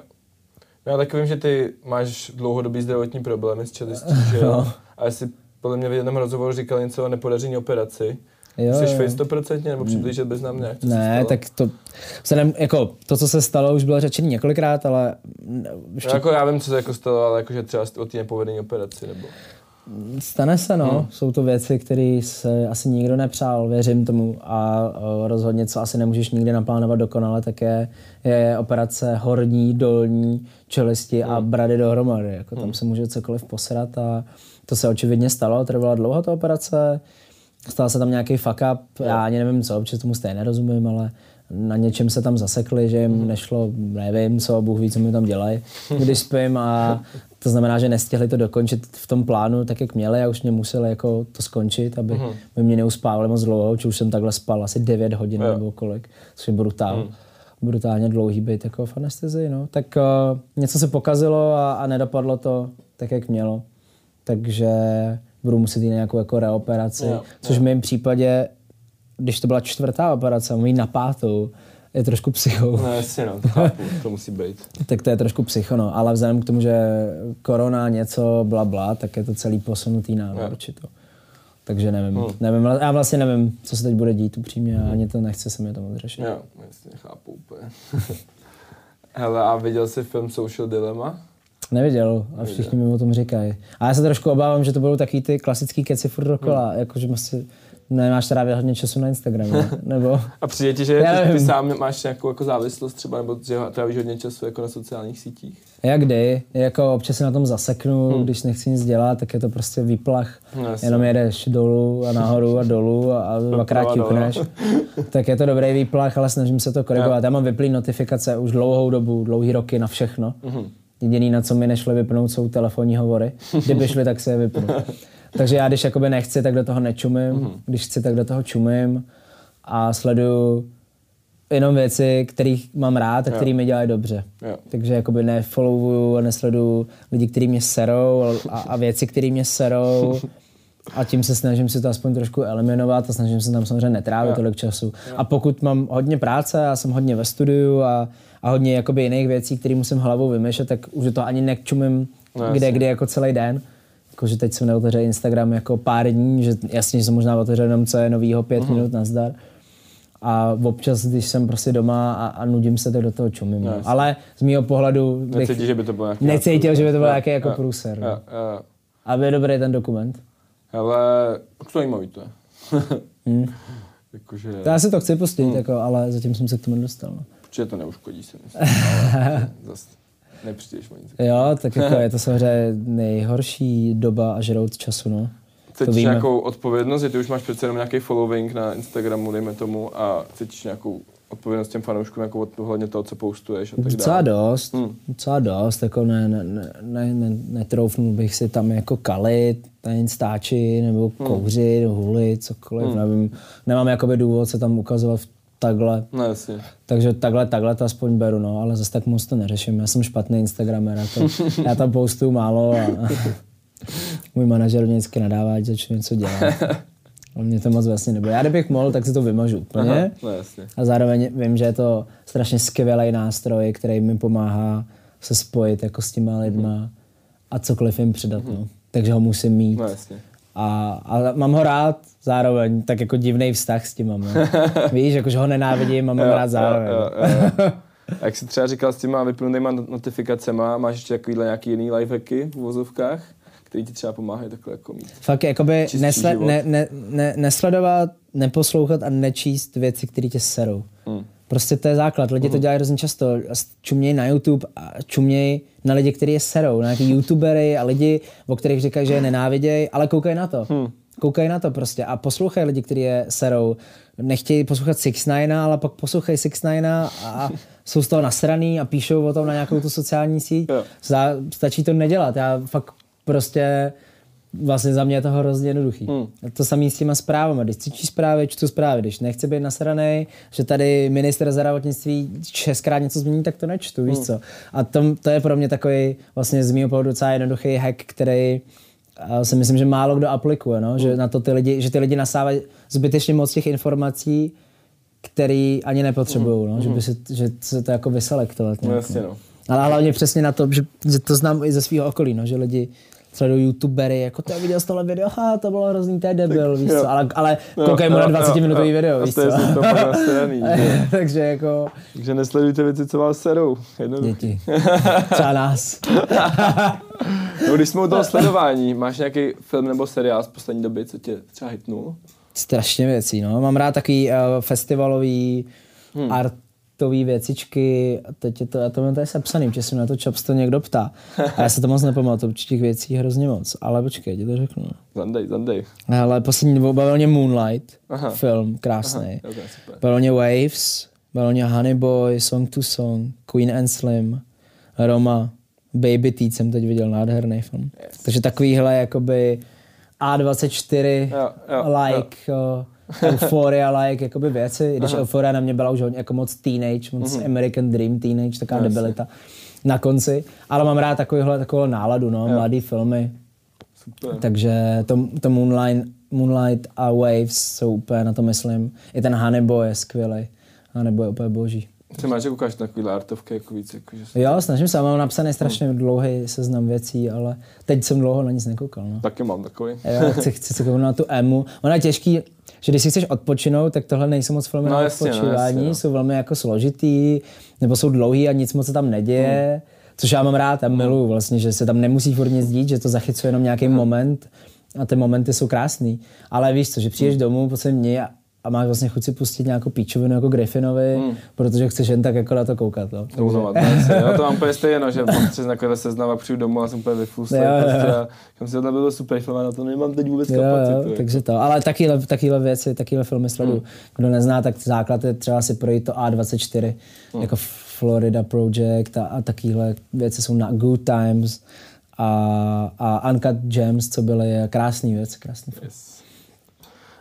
No já taky vím, že ty máš dlouhodobý zdravotní problémy s čelistí, že jo? A jsi podle mě v jednom rozhovoru říkal něco o nepodaření operaci. Jo, Jsi face 100% nebo přiblížit beznámně? jak to se Ne, tak to, vzhledem, jako to, co se stalo, už bylo řečeno několikrát, ale ještě No, jako já vím, co se jako stalo, ale jakože třeba o té nepovedené operaci, nebo... Stane se, no. Hmm. Jsou to věci, které se asi nikdo nepřál, věřím tomu. A o, rozhodně, co asi nemůžeš nikdy naplánovat dokonale, tak je, je operace horní, dolní čelisti a Hmm. brady dohromady. Jako tam se může cokoliv posrat a to se očividně stalo. Trvala dlouho ta operace, stal se tam nějaký fuck up, já ani nevím co, protože tomu stejně nerozumím, ale na něčem se tam zasekli, že jim nešlo, nevím co, Bůh ví, co mi tam dělají, když spím a to znamená, že nestihli to dokončit v tom plánu tak, jak měli a už mě museli jako to skončit, aby by mě neuspávali moc dlouho, či už jsem takhle spal asi 9 hodin Jo. nebo kolik, což je brutál. Brutálně dlouhý být jako v anestezii, no. Tak uh, něco se pokazilo a, a nedopadlo to tak, jak mělo. Takže budu muset jít nějakou jako reoperaci, Jo, což v mém případě, když to byla čtvrtá operace, jít na pátou, je trošku psycho. No jasně, no, to chápu, to musí být. Tak to je trošku psycho, no. Ale vzhledem k tomu, že korona, něco, bla, bla, tak je to celý posunutý na Jo. určito. Takže nevím, nevím, já vlastně nevím, co se teď bude dít upřímně, a ani to nechce se mi to moc řešit. Jo, jasně, chápu úplně. Hele, a viděl jsi film Social Dilemma? Neviděl a všichni mi o tom říkají. A já se trošku obávám, že to budou taky ty klasický keci furt dokola, Hmm. jakože asi nemáš trávit hodně času na Instagramu, ne? nebo... A přijde ti, že ty, ty sám máš nějakou jako závislost třeba, nebo že trávíš hodně času jako na sociálních sítích? Jak kdy, jako občas se na tom zaseknu, když nechci nic dělat, tak je to prostě výplach. Hmm. No. Jenom jedeš dolů a nahoru a dolů a, a dvakrát ťukneš. tak je to dobrý výplach, ale snažím se to korigovat. Já mám vyplý notifikace už dlouhou dobu, dlouhý roky na všechno. Mhm. Jediný, na co mi nešly vypnout, jsou telefonní hovory. Kdyby šly, tak se je vypnu. Takže já, když jakoby nechci, tak do toho nečumím. Mhm. Když chci, tak do toho čumím. A sleduju jenom věci, kterých mám rád a které mi dělají dobře. Jo. Takže jakoby nefollowuju a nesleduju lidi, kteří mě serou a, a věci, které mě serou. A tím se snažím si to aspoň trošku eliminovat a snažím se tam samozřejmě netrávit Jo. tolik času. A pokud mám hodně práce, já jsem hodně ve studiu a, a hodně jakoby jiných věcí, které musím hlavou vymýšlet, tak už toho ani nečumím No, kde, kdy jako celý den. Jakože teď jsem neotevřel Instagram jako pár dní, že jasně, že jsem možná otevřel jenom co je novýho pět Mhm. minut nazdar. A občas, když jsem prostě doma a, a nudím se, tak do toho čumím. No. Ale z mého pohledu bych Necítíš, že by to bylo nějaký... necítil, že by to byl Jo, nějaký jako jo, průser. No. A je dobrý ten dokument. Hele, tak zajímavý to je. Jakože, To já si to chci pustit, jako, ale zatím jsem se k tomu nedostal. No. určitě to neuškodí si myslím, ale zase nepřijdeš o nic. Jo, tak jako je to samozřejmě nejhorší doba a žrout času, no. Cítíš nějakou odpovědnost, že ty už máš přece jenom nějaký following na Instagramu, dejme tomu, a cítíš nějakou odpovědnost těm fanouškům jako ohledně toho, co postuješ a tak Docela dále. dost, Hmm. docela dost, jako ne, ne, ne, ne, ne, netroufnul bych si tam jako kalit, na Instači, nebo Hmm. kouřit, hulit, cokoliv, nevím. Nemám jakoby důvod se tam ukazovat v takhle, No jasně. takže takhle, takhle to aspoň beru, no, ale zase tak moc to neřeším. Já jsem špatný Instagramer, já, to, já tam postuju málo a, a můj manažer mě vždycky nadává, ať začnu něco dělat. A mě to moc vlastně nebude. Já kdybych mohl, tak si to vymažu úplně. No jasně. A zároveň vím, že je to strašně skvělý nástroj, který mi pomáhá se spojit jako s těma lidma a cokoliv jim předat. No. Takže ho musím mít. No jasně. A, a mám ho rád zároveň, tak jako divný vztah s tím mám. No. Víš, jakože ho nenávidím a mám rád zároveň. Jo, jo, jo. A jak jsi třeba říkal s těma vypnutýma not- notifikacema, máš ještě takovýhle nějaký jiný lifehacky v vozovkách, který ti třeba pomáhají takhle jako mít? Fakt jakoby nesle, život. ne, ne, ne, nesledovat, neposlouchat a nečíst věci, které tě serou. Hmm. Prostě to je základ. Lidi to dělají hrozně často. Čumějí na YouTube a čumějí na lidi, kteří je serou. Na nějaký youtubery a lidi, o kterých říkají, že je nenávidějí, ale koukají na to. Hmm. Koukají na to prostě a poslouchají lidi, kteří je serou. Nechtějí poslouchat 6 9 ale pak poslouchají 6 9 a jsou z toho nasraný a píšou o tom na nějakou tu sociální síť. Stačí to nedělat. Já fakt prostě vlastně za mě je to hrozně jednoduchý. Hmm. To samé s těma zprávami. Když cítíš zprávy, čtu zprávy. Když nechci být nasranej, že tady minister zdravotnictví šestkrát něco změní, tak to nečtu, víš co. A to, to je pro mě takový vlastně z mého pohledu docela jednoduchý hack, který a si myslím, že málo kdo aplikuje, no? že na to ty lidi, že ty lidi nasávají zbytečně moc těch informací, který ani nepotřebují, no? že, by si, že se to jako vyselektovat. No jasně no. ale hlavně přesně na to, že, že to znám i ze svého okolí, no, že lidi sleduju youtubery, jako to viděl z tohle video, ha, to bylo hrozný, to je debil, víš jo. co, ale, ale Jo, koukají mu jo, na 20 jo, minutový jo. video, víš to je co. to nastavený, že? Takže jako Takže nesledujte věci, co vás serou. Jednoduché. děti. Třeba nás. No, když jsme u toho sledování, máš nějaký film nebo seriál z poslední doby, co tě třeba hitnul? Strašně věcí, no. Mám rád takový uh, festivalový, hmm. Artový věcičky. A teď je to, já to mám tady sepsaný, protože se na to často někdo ptá. A já se to moc nepamatuju, těch věcí hrozně moc. Ale počkej, ti to řeknu. Zandej, zandej. Ale poslední dobou bavil mě Moonlight, Aha. Film, krásný. To super. Bavil mě Waves, bavil mě Honey Boy, Song to Song, Queen and Slim, Roma, Baby Teeth jsem teď viděl, nádherný film. Yes. Takže takovýhle jakoby A24 Jo, jo, like, jo. Euphoria like jakoby věci, i když Euphoria na mě byla už hodně jako moc teenage, moc American Dream teenage, taková Jasně. debilita na konci, ale mám rád takovýhle, takovou náladu, no, mladý filmy, Super. takže to, to Moonlight, Moonlight a Waves jsou úplně na to myslím. I ten Hannibal je skvělý. Hannibal je úplně boží. Ty máš, že koukáš na takovýhle artovky, jako víc, jako, že se... Jo, snažím se, mám napsaný strašně dlouhý seznam věcí, ale teď jsem dlouho na nic nekoukal. No. Taky mám takový. Jo, chci, chci se kouknout na tu emu. Ona je těžký, že když si chceš odpočinout, tak tohle nejsou moc filmy No na jasně, no, odpočívání, jasně, no. jsou velmi jako složitý, nebo jsou dlouhý a nic moc se tam neděje. Hmm. Což já mám rád a miluju vlastně, že se tam nemusí furt nic dít, že to zachycuje jenom nějaký moment a ty momenty jsou krásný. Ale víš co, že přijdeš Hmm. domů po dní a, a máš vlastně chuť si pustit nějakou píčovinu jako Griffinovi, protože chceš jen tak jako na to koukat. No. To uzovat, ne? Jo, to mám úplně stejno, že mám přes takovýhle seznam a přijdu domů a jsem úplně jo. Prostě, jsem si tohle bylo super film a na to nemám teď vůbec Jo, kapacitu. jo, takže to. Ale takovýhle, takovýhle věci, takovýhle filmy sleduju. Kdo nezná, tak základ je třeba si projít to A24, jako Florida Project a, a takovýhle věci jsou na Good Times a, a Uncut Gems, co byly krásný věc, krásný film. Yes.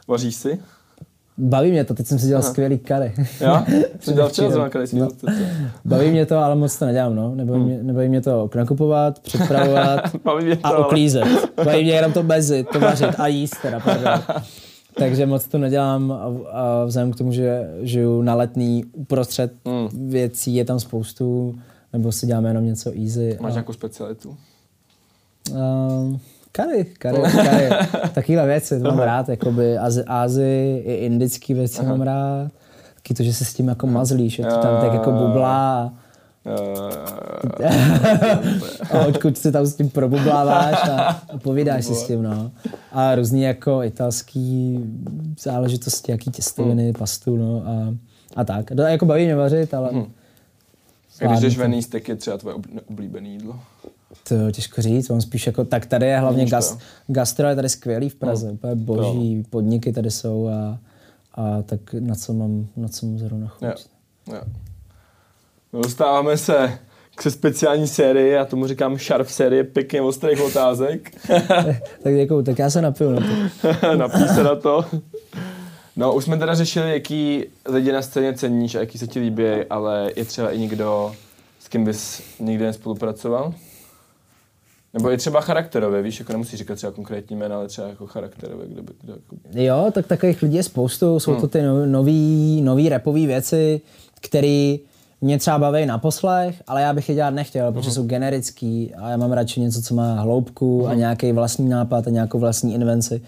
Vaříš si? Baví mě to, teď jsem si dělal skvělý kary. Jo? Jsi dělal včera zrovna, jsi No. Baví mě to, ale moc to nedělám, no. Nebaví, mě, nebaví mě to nakupovat, připravovat mě to, a ale- uklízet. Baví mě jenom to bezit, to vařit a jíst teda, pardon. Takže moc to nedělám a, a vzhledem k tomu, že žiju na letný uprostřed Hmm. věcí, je tam spoustu, nebo si děláme jenom něco easy. Máš a, nějakou specialitu? a, Kary, kary, kary. Takovýhle věci, to mám rád, jakoby Azi, i indický věci mám rád. Taky to, že se s tím jako mazlíš, že to tam tak jako bublá. A odkud se tam s tím probubláváš a, a povídáš si s tím, no. A různý jako italský záležitosti, jaký těstoviny, pastu, no a, a tak. To jako baví mě vařit, ale... Když zvládnu jdeš ven jíst, tak je třeba tvoje ob- oblíbené jídlo. To těžko říct, on spíš jako, tak tady je hlavně gas, gastro je tady skvělý v Praze, úplně boží podniky tady jsou a, a tak na co mám, na co mám zrovna chuť. Jo. Jo. No, Dostáváme se k se speciální sérii, já tomu říkám Sharp série pěkně ostrých otázek. tak děkuju, tak já se napiju na to. Napij se na to. No, už jsme teda řešili, jaký lidi na scéně ceníš a jaký se ti líbí, ale je třeba i někdo, s kým bys nikdy nespolupracoval? Nebo je třeba charakterově, víš, jako nemusíš říkat třeba konkrétní jména, ale třeba jako charakterově, kde by, kde jako... Jo, tak takových lidí je spoustu, jsou to ty no- nový, nový rapové věci, které mě třeba baví na poslech, ale já bych je dělat nechtěl, protože jsou generický a já mám radši něco, co má hloubku a nějaký vlastní nápad a nějakou vlastní invenci.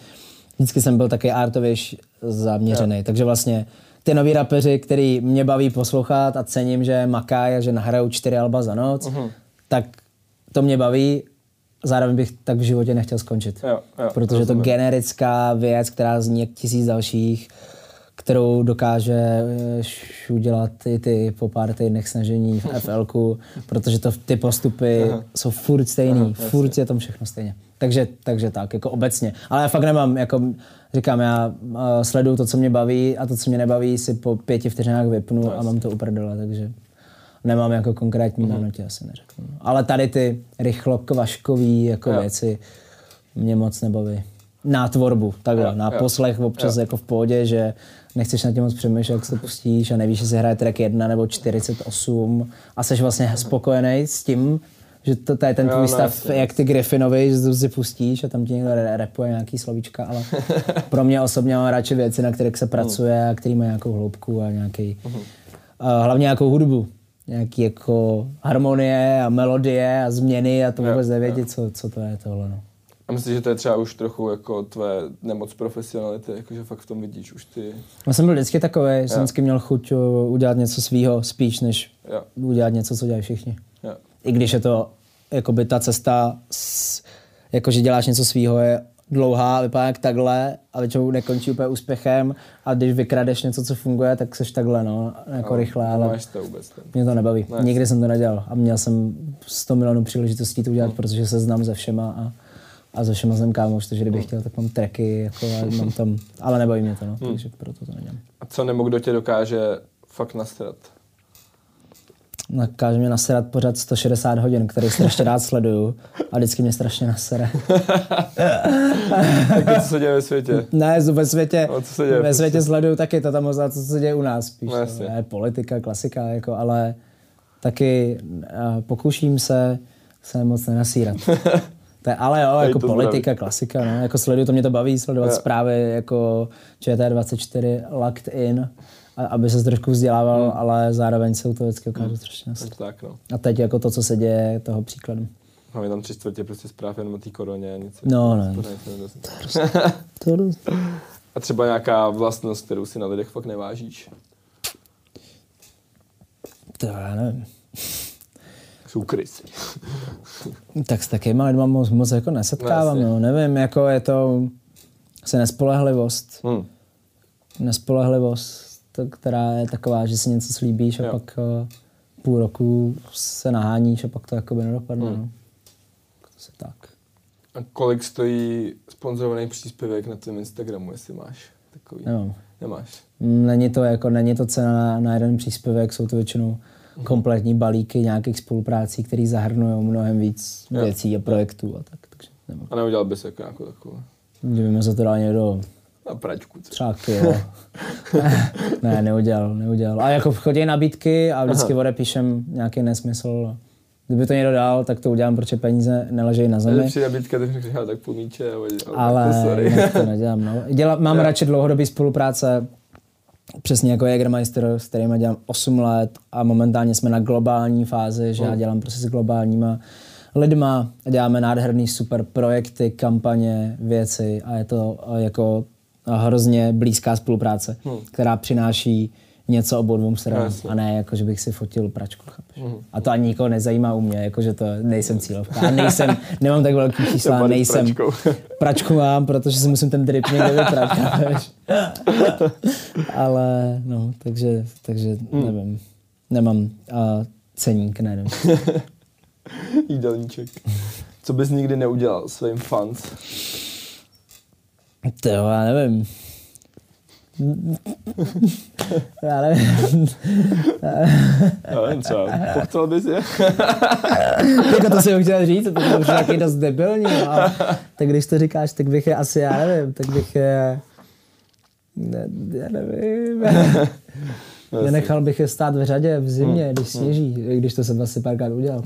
Vždycky jsem byl taky artovější zaměřený, takže vlastně ty noví rapeři, který mě baví poslouchat a cením, že makají a že nahrajou čtyři alba za noc, tak to mě baví, zároveň bych tak v životě nechtěl skončit. Jo, jo, protože to rozumím. generická věc, která zní jak tisíc dalších, kterou dokáže eh, š- udělat i ty po pár týdnech snažení v FLku, protože to, ty postupy jsou furt stejný, furt je tam všechno stejně. Takže, takže tak, jako obecně. Ale já fakt nemám, jako říkám, já uh, sleduju to, co mě baví a to, co mě nebaví, si po pěti vteřinách vypnu a mám to uprdele, takže nemám jako konkrétní jméno, ti asi neřeknu. no. Ale tady ty rychlo kvaškový jako Jo. věci mě moc nebaví. Na tvorbu, takhle, Jo, na jo. poslech občas jako v pohodě, že nechceš na tím moc přemýšlet, jak se to pustíš a nevíš, jestli hraje track 1 nebo 48 a jsi vlastně spokojený s tím, že to, to je ten Jo, tvůj no, stav, jasně, jak ty Griffinovi, že to si pustíš a tam ti někdo re- rapuje nějaký slovíčka, ale pro mě osobně mám radši věci, na kterých se pracuje a který mají nějakou hloubku a nějaký, a hlavně nějakou hudbu. Nějaký jako harmonie a melodie a změny a to Jo, vůbec nevědět, co, co to je tohle. No. A myslím, že to je třeba už trochu jako tvé nemoc profesionality, jakože fakt v tom vidíš už ty... Já jsem byl vždycky takový, že jsem vždycky měl chuť uh, udělat něco svýho spíš, než Jo. udělat něco, co dělají všichni. Jo. I když je to, jakoby ta cesta, s, jakože děláš něco svýho, je dlouhá, vypadá jak takhle a většinou nekončí úplně úspěchem a když vykradeš něco, co funguje, tak seš takhle, no, jako rychle, ale Nemáš to vůbec. Ne? mě to nebaví. Ne. Nikdy jsem to nedělal a měl jsem 100 milionů příležitostí to udělat, protože se znám se všema a, a se všema jsem kámoš, takže kdybych chtěl, tak mám tracky, jako, mám tam, ale nebaví mě to, no, takže proto to nedělám. A co nebo kdo tě dokáže fakt nastrat? Nakáže mě naserat pořád 160 hodin, který strašně rád sleduju a vždycky mě strašně nasere. Tak co se děje ve světě? Ne, ve světě, No, co se děje ve prostě? světě sleduju taky to tam možná, co se děje u nás spíš. No, jasně. No, je politika, klasika, jako, ale taky uh, pokouším se se moc nenasírat. To je, ale jo, jako politika, klasika, no. Jako sleduju, to mě to baví, sledovat Jo. zprávy jako ČT24, Locked In, aby se trošku vzdělával, Hmm. ale zároveň se u toho vždycky ukážu strašně nasrat. Tak, no. A teď jako to, co se děje, toho příkladem. Máme tam tři čtvrtě prostě zpráv jenom o té koroně a nic. No, ne. nic nedozví. To dost. A třeba nějaká vlastnost, kterou si na lidech fakt nevážíš. To já nevím. Jsou krysy. Tak s takýma lidma moc, moc jako nesetkávám, No, no, nevím, jako je to asi nespolehlivost. Hm. Nespolehlivost, to, která je taková, že si něco slíbíš a Jo. pak uh, půl roku se naháníš a pak to jakoby nedopadne. Hmm. No. To se tak. A kolik stojí sponzorovaný příspěvek na tvém Instagramu, jestli máš takový? Nemám. Nemáš. Není to jako, není to cena na, na jeden příspěvek, jsou to většinou Mhm. kompletní balíky nějakých spoluprácí, které zahrnují mnohem víc Jo. věcí a projektů a tak. Takže nemám. A neudělal bys jako nějakou takovou Kdyby mi za to dal někdo na pračku. co? Třeba kilo. ne, neudělal, neudělal. A jako chodí nabídky a vždycky odepíšem nějaký nesmysl. Kdyby to někdo dal, tak to udělám, protože peníze neležejí na zemi. přijde nabídka, tak řekneš, "Hele, tak půl míče. Ale, to sorry. to nedělám. No. Děla, mám Jo. radši dlouhodobý spolupráce, přesně jako Jägermeister, s kterými dělám 8 let a momentálně jsme na globální fázi, že já Hmm. dělám prostě s globálníma lidma, děláme nádherný super projekty, kampaně, věci a je to jako hrozně blízká spolupráce, která přináší něco obou dvou stranám Hmm. A ne jako, že bych si fotil pračku, chápeš? Mhm. A to ani nikoho nezajímá u mě, jako, že to nejsem cílovka. A nejsem, nemám tak velký čísla, nejsem, pračkou. pračku mám, protože si musím ten drip někde vyprat? Ale no, takže, takže Hmm. nevím. Nemám uh, ceník, ne, nevím. Jídelníček. Co bys nikdy neudělal svým fans? To jo, já nevím. Já nevím. Já nevím, třeba pochcel bys je? jako to jsem chtěl říct, to je už nějaký dost debilní, no, ale tak když to říkáš, tak bych je asi, já nevím, tak bych je... Ne, já nevím. Nenechal bych je stát v řadě v zimě, když sněží, i když to jsem asi párkrát udělal.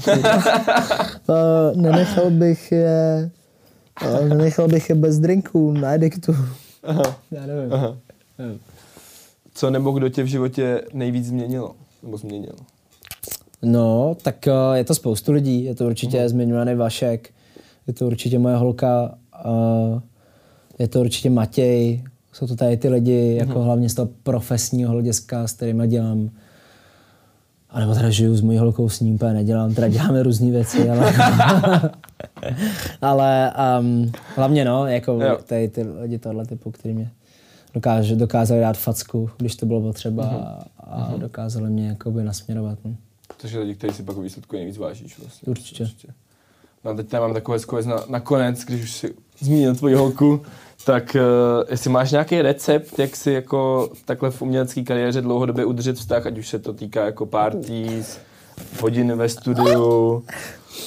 To nenechal bych je... to Nenechal bych je bez drinků na ediktu. Já nevím. Aha. Co nebo kdo tě v životě nejvíc změnilo? Nebo změnil? No, tak eh, je to spoustu lidí. Je to určitě Mhm. zmiňovaný Vašek, je to určitě moje holka, eh, je to určitě Matěj. Jsou to tady ty lidi, jako Mhm. hlavně z toho profesního hlediska, s kterými dělám. A nebo teda žiju s mojí holkou, s ním úplně nedělám, teda děláme různé věci, ale... ale um, hlavně no, jako Jo. tady ty lidi tohle typu, který mě dokáže, dokázali dát facku, když to bylo potřeba Mhm. a, a dokázali mě jakoby nasměrovat. No. Je lidi, kteří si pak výsledku nejvíc vážíš. Vlastně. Určitě. No a teď tady mám takové zkověc na, nakonec, když už si zmínil tvoji holku, tak uh, jestli máš nějaký recept, jak si jako takhle v umělecké kariéře dlouhodobě udržet vztah, ať už se to týká jako parties, hodiny ve studiu,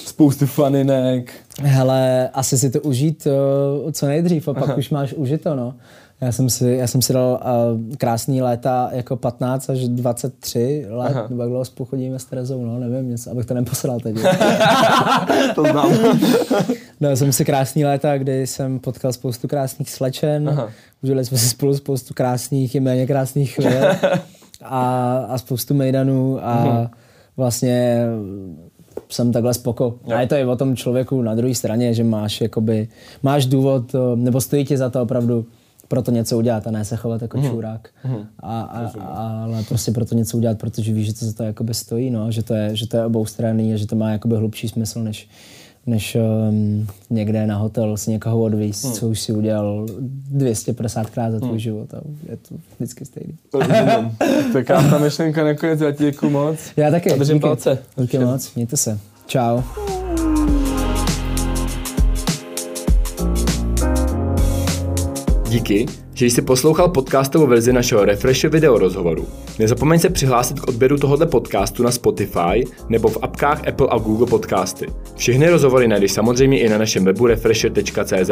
spousty faninek. Hele, asi si to užít uh, co nejdřív a pak Aha. už máš užito, no. Já jsem si, já jsem si dal uh, krásný léta jako 15 až 23 let, Aha. nebo jak dlouho spolu chodíme s Terezou, no, nevím, něco, abych to neposral teď. To znám. Dal jsem si krásný léta, kdy jsem potkal spoustu krásných slečen, Aha. užili jsme si spolu spoustu krásných i méně krásných chvíle a, a spoustu mejdanů a vlastně jsem takhle spoko. A je to i o tom člověku na druhé straně, že máš jakoby, máš důvod, eh, nebo stojí ti za to opravdu proto něco udělat a ne se chovat jako mm. čurák. Mm. A, a, a, ale prostě proto něco udělat, protože víš, že to za to jakoby stojí, no, že to je, že to je obou strany a že to má jakoby hlubší smysl, než, než um, někde na hotel si někoho odvízt, hmm. co už si udělal 250krát za tvůj hmm. život a je to vždycky stejný. tak já ta myšlenka nakonec, já ti děkuji moc. Já taky. A držím palce. Díky moc, mějte se. Čau. Díky, že jsi poslouchal podcastovou verzi našeho Refresh video rozhovoru. Nezapomeň se přihlásit k odběru tohoto podcastu na Spotify nebo v apkách Apple a Google Podcasty. Všechny rozhovory najdeš samozřejmě i na našem webu refresher.cz.